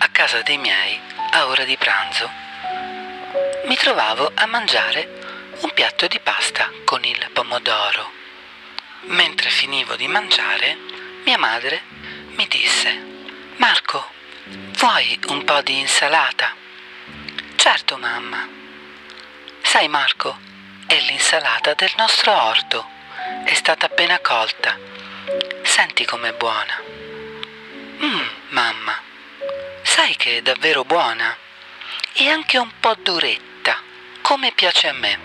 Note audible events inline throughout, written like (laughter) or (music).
A casa dei miei, a ora di pranzo, mi trovavo a mangiare un piatto di pasta con il pomodoro. Mentre finivo di mangiare, mia madre mi disse, Marco, vuoi un po' di insalata? Certo, mamma. Sai, Marco, è l'insalata del nostro orto. È stata appena colta. Senti com'è buona. Mmm, mamma, sai che è davvero buona? E anche un po' duretta, come piace a me.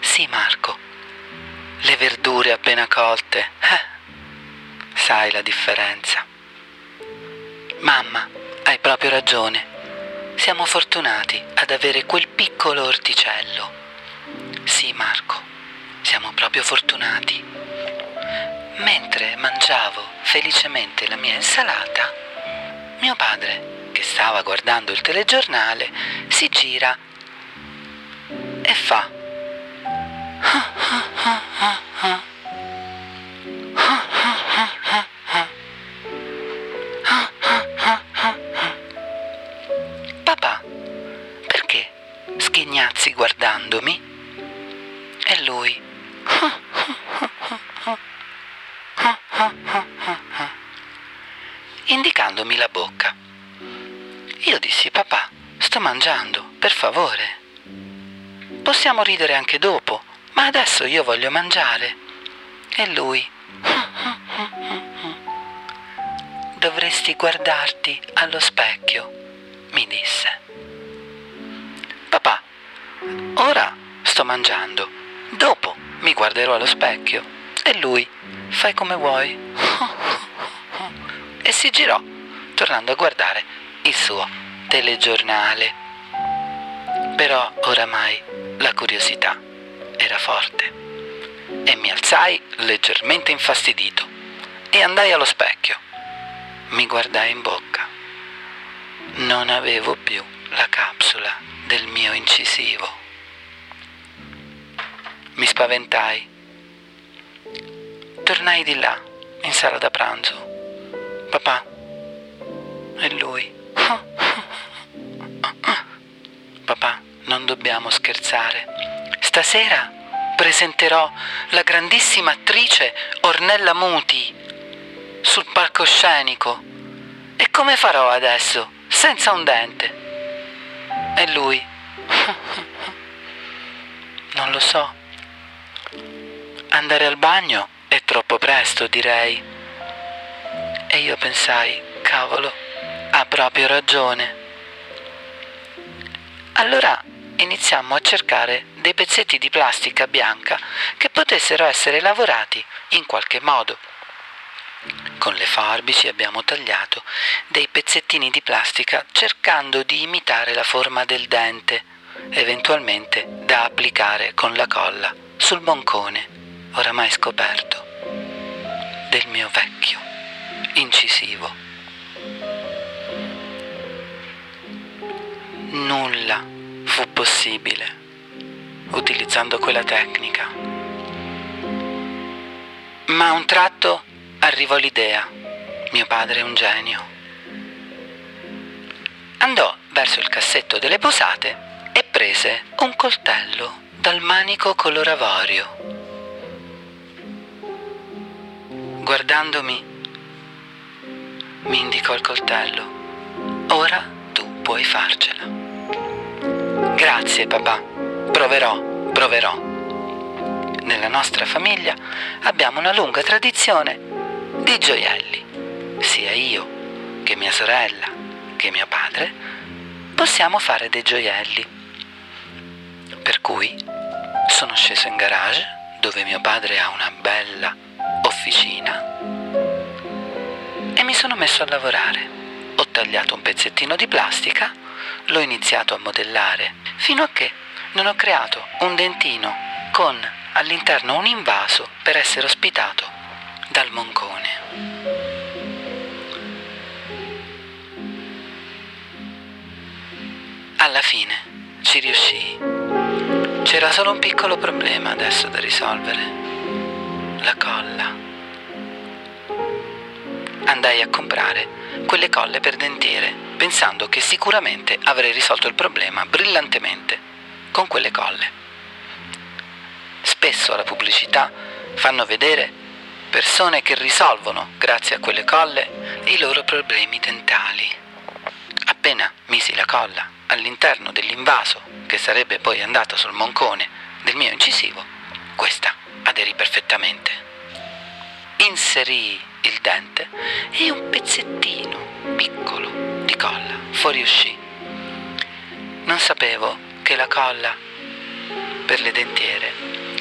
Sì, Marco. Le verdure appena colte. Eh, sai la differenza. Mamma, hai proprio ragione. Siamo fortunati ad avere quel piccolo orticello. Sì, Marco, siamo proprio fortunati. Mentre mangiavo felicemente la mia insalata, mio padre, che stava guardando il telegiornale, si gira e fa. Sghignazzi guardandomi? E lui. Indicandomi la bocca. Io dissi, papà, sto mangiando, per favore. Possiamo ridere anche dopo, ma adesso io voglio mangiare. E lui. Dovresti guardarti allo specchio, mi disse. Ora sto mangiando, dopo mi guarderò allo specchio. E lui, fai come vuoi. (laughs) E si girò, tornando a guardare il suo telegiornale. Però oramai la curiosità era forte e mi alzai leggermente infastidito e andai allo specchio. Mi guardai in bocca. Non avevo più la capsula del mio incisivo. Mi spaventai. Tornai di là, in sala da pranzo. Papà. E lui. Papà, non dobbiamo scherzare. Stasera presenterò la grandissima attrice Ornella Muti sul palcoscenico. E come farò adesso, senza un dente? E lui? Non lo so. Andare al bagno è troppo presto, direi. E io pensai, cavolo, ha proprio ragione. Allora iniziammo a cercare dei pezzetti di plastica bianca che potessero essere lavorati in qualche modo. Con le forbici abbiamo tagliato dei pezzettini di plastica cercando di imitare la forma del dente, eventualmente da applicare con la colla sul boncone, oramai scoperto, del mio vecchio incisivo. Nulla fu possibile utilizzando quella tecnica. Ma a un tratto arrivò l'idea. Mio padre è un genio. Andò verso il cassetto delle posate e prese un coltello dal manico color avorio. Guardandomi, mi indicò il coltello. Ora tu puoi farcela. Grazie, papà. Proverò, proverò. Nella nostra famiglia abbiamo una lunga tradizione di gioielli. Sia io che mia sorella che mio padre possiamo fare dei gioielli. Per cui sono sceso in garage dove mio padre ha una bella officina e mi sono messo a lavorare. Ho tagliato un pezzettino di plastica, l'ho iniziato a modellare fino a che non ho creato un dentino con all'interno un invaso per essere ospitato dal moncone. Alla fine ci riuscii. C'era solo un piccolo problema adesso da risolvere. La colla. Andai a comprare quelle colle per dentiere, pensando che sicuramente avrei risolto il problema brillantemente con quelle colle. Spesso alla pubblicità fanno vedere persone che risolvono, grazie a quelle colle, i loro problemi dentali. Appena misi la colla all'interno dell'invaso che sarebbe poi andato sul moncone del mio incisivo, questa aderì perfettamente. Inserii il dente e un pezzettino piccolo di colla fuoriuscì. Non sapevo che la colla per le dentiere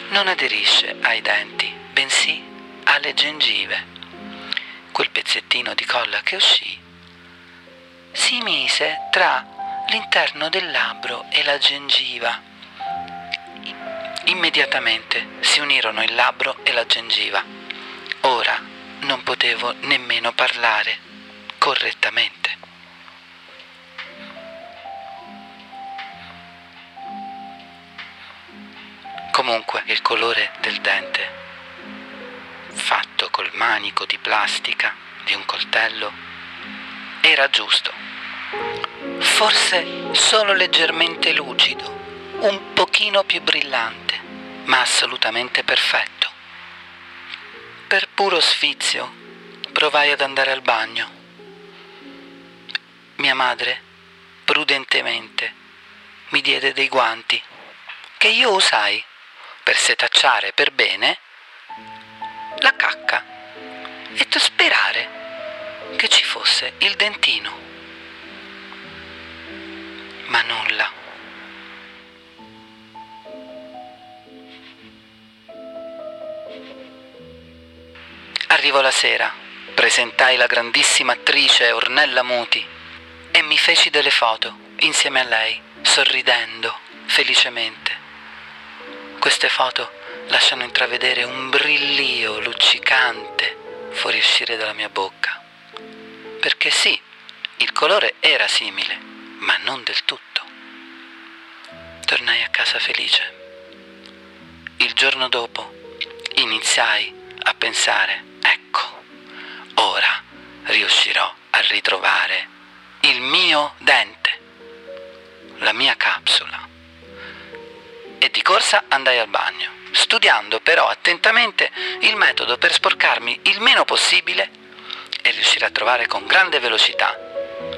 non aderisce ai denti, bensì alle gengive. Quel pezzettino di colla che uscì si mise tra l'interno del labbro e la gengiva. Immediatamente si unirono il labbro e la gengiva. Ora non potevo nemmeno parlare correttamente. Comunque il colore del dente, fatto col manico di plastica di un coltello, era giusto. Forse solo leggermente lucido, un pochino più brillante, ma assolutamente perfetto. Per puro sfizio provai ad andare al bagno. Mia madre, prudentemente, mi diede dei guanti che io usai per setacciare per bene la cacca e per sperare che ci fosse il dentino. Ma nulla. Arrivò la sera, presentai la grandissima attrice Ornella Muti e mi feci delle foto insieme a lei, sorridendo felicemente. Queste foto lasciano intravedere un brillio luccicante fuoriuscire dalla mia bocca. Perché sì, il colore era simile, ma non del tutto. Tornai a casa felice. Il giorno dopo iniziai a pensare, ecco, ora riuscirò a ritrovare il mio dente, la mia capsula e di corsa andai al bagno, studiando però attentamente il metodo per sporcarmi il meno possibile e riuscire a trovare con grande velocità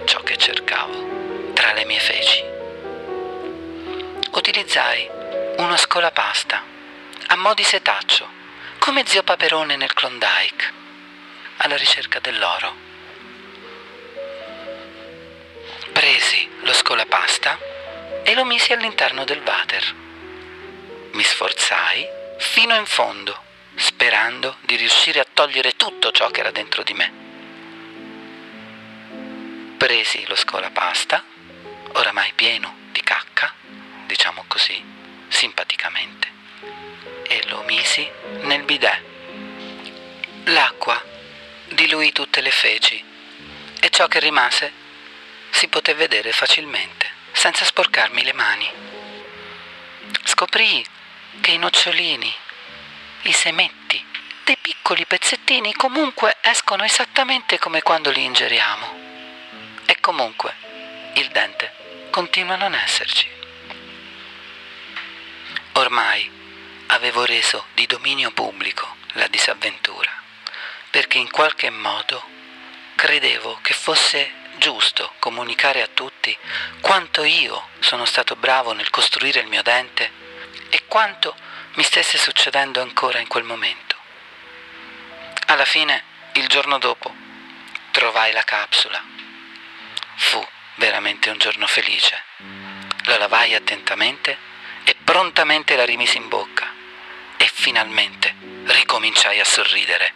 ciò che cercavo tra le mie feci. Utilizzai uno scolapasta a mo' di setaccio, come zio Paperone nel Klondike, alla ricerca dell'oro. Presi lo scolapasta e lo misi all'interno del water mi sforzai fino in fondo, sperando di riuscire a togliere tutto ciò che era dentro di me. Presi lo scolapasta, oramai pieno di cacca, diciamo così, simpaticamente, e lo misi nel bidet. L'acqua diluì tutte le feci e ciò che rimase si poté vedere facilmente, senza sporcarmi le mani. Scoprì che i nocciolini, i semetti, dei piccoli pezzettini comunque escono esattamente come quando li ingeriamo. E comunque il dente continua a non esserci. Ormai avevo reso di dominio pubblico la disavventura, perché in qualche modo credevo che fosse giusto comunicare a tutti quanto io sono stato bravo nel costruire il mio dente e quanto mi stesse succedendo ancora in quel momento. Alla fine, il giorno dopo, trovai la capsula. Fu veramente un giorno felice. La lavai attentamente e prontamente la rimisi in bocca e finalmente ricominciai a sorridere